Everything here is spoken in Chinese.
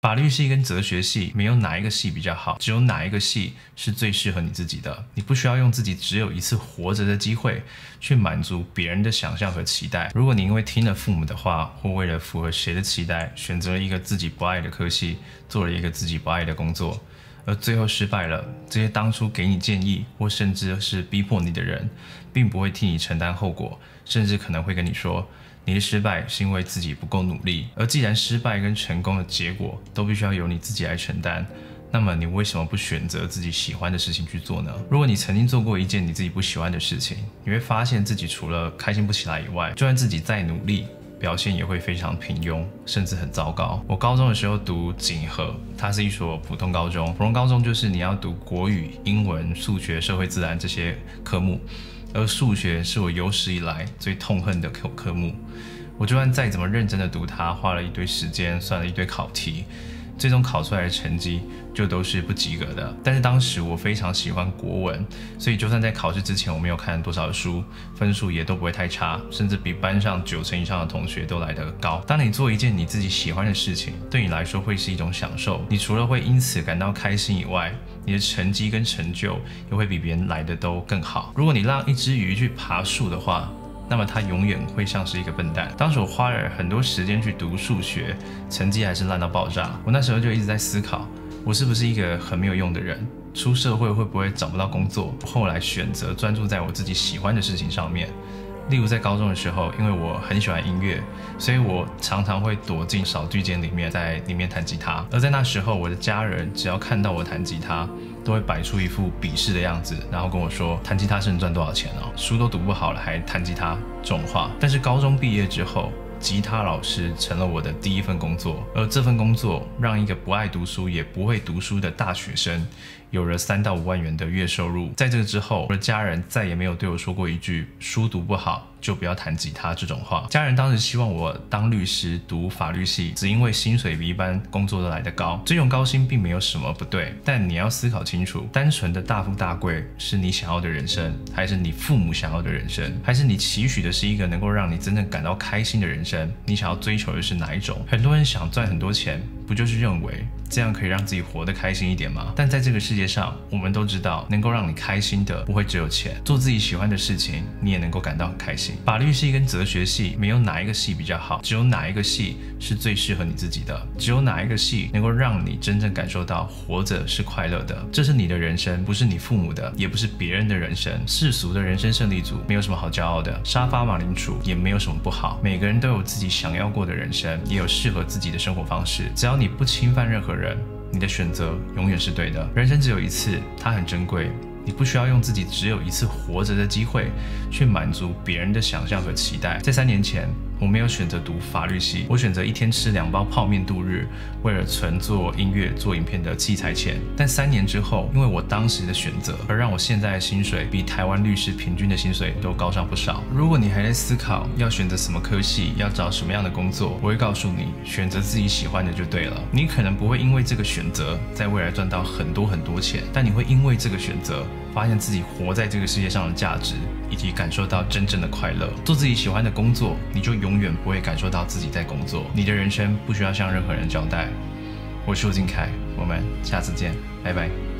法律系跟哲学系没有哪一个系比较好，只有哪一个系是最适合你自己的。你不需要用自己只有一次活着的机会去满足别人的想象和期待。如果你因为听了父母的话，或为了符合谁的期待，选择了一个自己不爱的科系，做了一个自己不爱的工作，而最后失败了，这些当初给你建议或甚至是逼迫你的人，并不会替你承担后果，甚至可能会跟你说。你的失败是因为自己不够努力，而既然失败跟成功的结果都必须要由你自己来承担，那么你为什么不选择自己喜欢的事情去做呢？如果你曾经做过一件你自己不喜欢的事情，你会发现自己除了开心不起来以外，就算自己再努力，表现也会非常平庸，甚至很糟糕。我高中的时候读锦和，它是一所普通高中，普通高中就是你要读国语、英文、数学、社会、自然这些科目。而数学是我有史以来最痛恨的科科目，我就算再怎么认真的读它，花了一堆时间，算了一堆考题，最终考出来的成绩就都是不及格的。但是当时我非常喜欢国文，所以就算在考试之前我没有看多少书，分数也都不会太差，甚至比班上九成以上的同学都来得高。当你做一件你自己喜欢的事情，对你来说会是一种享受，你除了会因此感到开心以外，你的成绩跟成就也会比别人来的都更好。如果你让一只鱼去爬树的话，那么他永远会像是一个笨蛋。当时我花了很多时间去读数学，成绩还是烂到爆炸。我那时候就一直在思考，我是不是一个很没有用的人？出社会会不会找不到工作？后来选择专注在我自己喜欢的事情上面。例如在高中的时候，因为我很喜欢音乐，所以我常常会躲进扫具间里面，在里面弹吉他。而在那时候，我的家人只要看到我弹吉他，都会摆出一副鄙视的样子，然后跟我说：“弹吉他是能赚多少钱哦？书都读不好了，还弹吉他这种话。”但是高中毕业之后，吉他老师成了我的第一份工作，而这份工作让一个不爱读书也不会读书的大学生。有了三到五万元的月收入，在这个之后，我的家人再也没有对我说过一句“书读不好就不要弹吉他”这种话。家人当时希望我当律师、读法律系，只因为薪水比一般工作都来得高。这种高薪并没有什么不对，但你要思考清楚：单纯的大富大贵是你想要的人生，还是你父母想要的人生，还是你期许的是一个能够让你真正感到开心的人生？你想要追求的是哪一种？很多人想赚很多钱。不就是认为这样可以让自己活得开心一点吗？但在这个世界上，我们都知道，能够让你开心的不会只有钱。做自己喜欢的事情，你也能够感到很开心。法律系跟哲学系没有哪一个系比较好，只有哪一个系是最适合你自己的。只有哪一个系能够让你真正感受到活着是快乐的。这是你的人生，不是你父母的，也不是别人的人生。世俗的人生胜利组没有什么好骄傲的，沙发马铃薯也没有什么不好。每个人都有自己想要过的人生，也有适合自己的生活方式。只要你不侵犯任何人，你的选择永远是对的。人生只有一次，它很珍贵，你不需要用自己只有一次活着的机会去满足别人的想象和期待。在三年前。我没有选择读法律系，我选择一天吃两包泡面度日，为了存做音乐、做影片的器材钱。但三年之后，因为我当时的选择，而让我现在的薪水比台湾律师平均的薪水都高上不少。如果你还在思考要选择什么科系，要找什么样的工作，我会告诉你，选择自己喜欢的就对了。你可能不会因为这个选择在未来赚到很多很多钱，但你会因为这个选择。发现自己活在这个世界上的价值，以及感受到真正的快乐。做自己喜欢的工作，你就永远不会感受到自己在工作。你的人生不需要向任何人交代。我是吴敬凯，我们下次见，拜拜。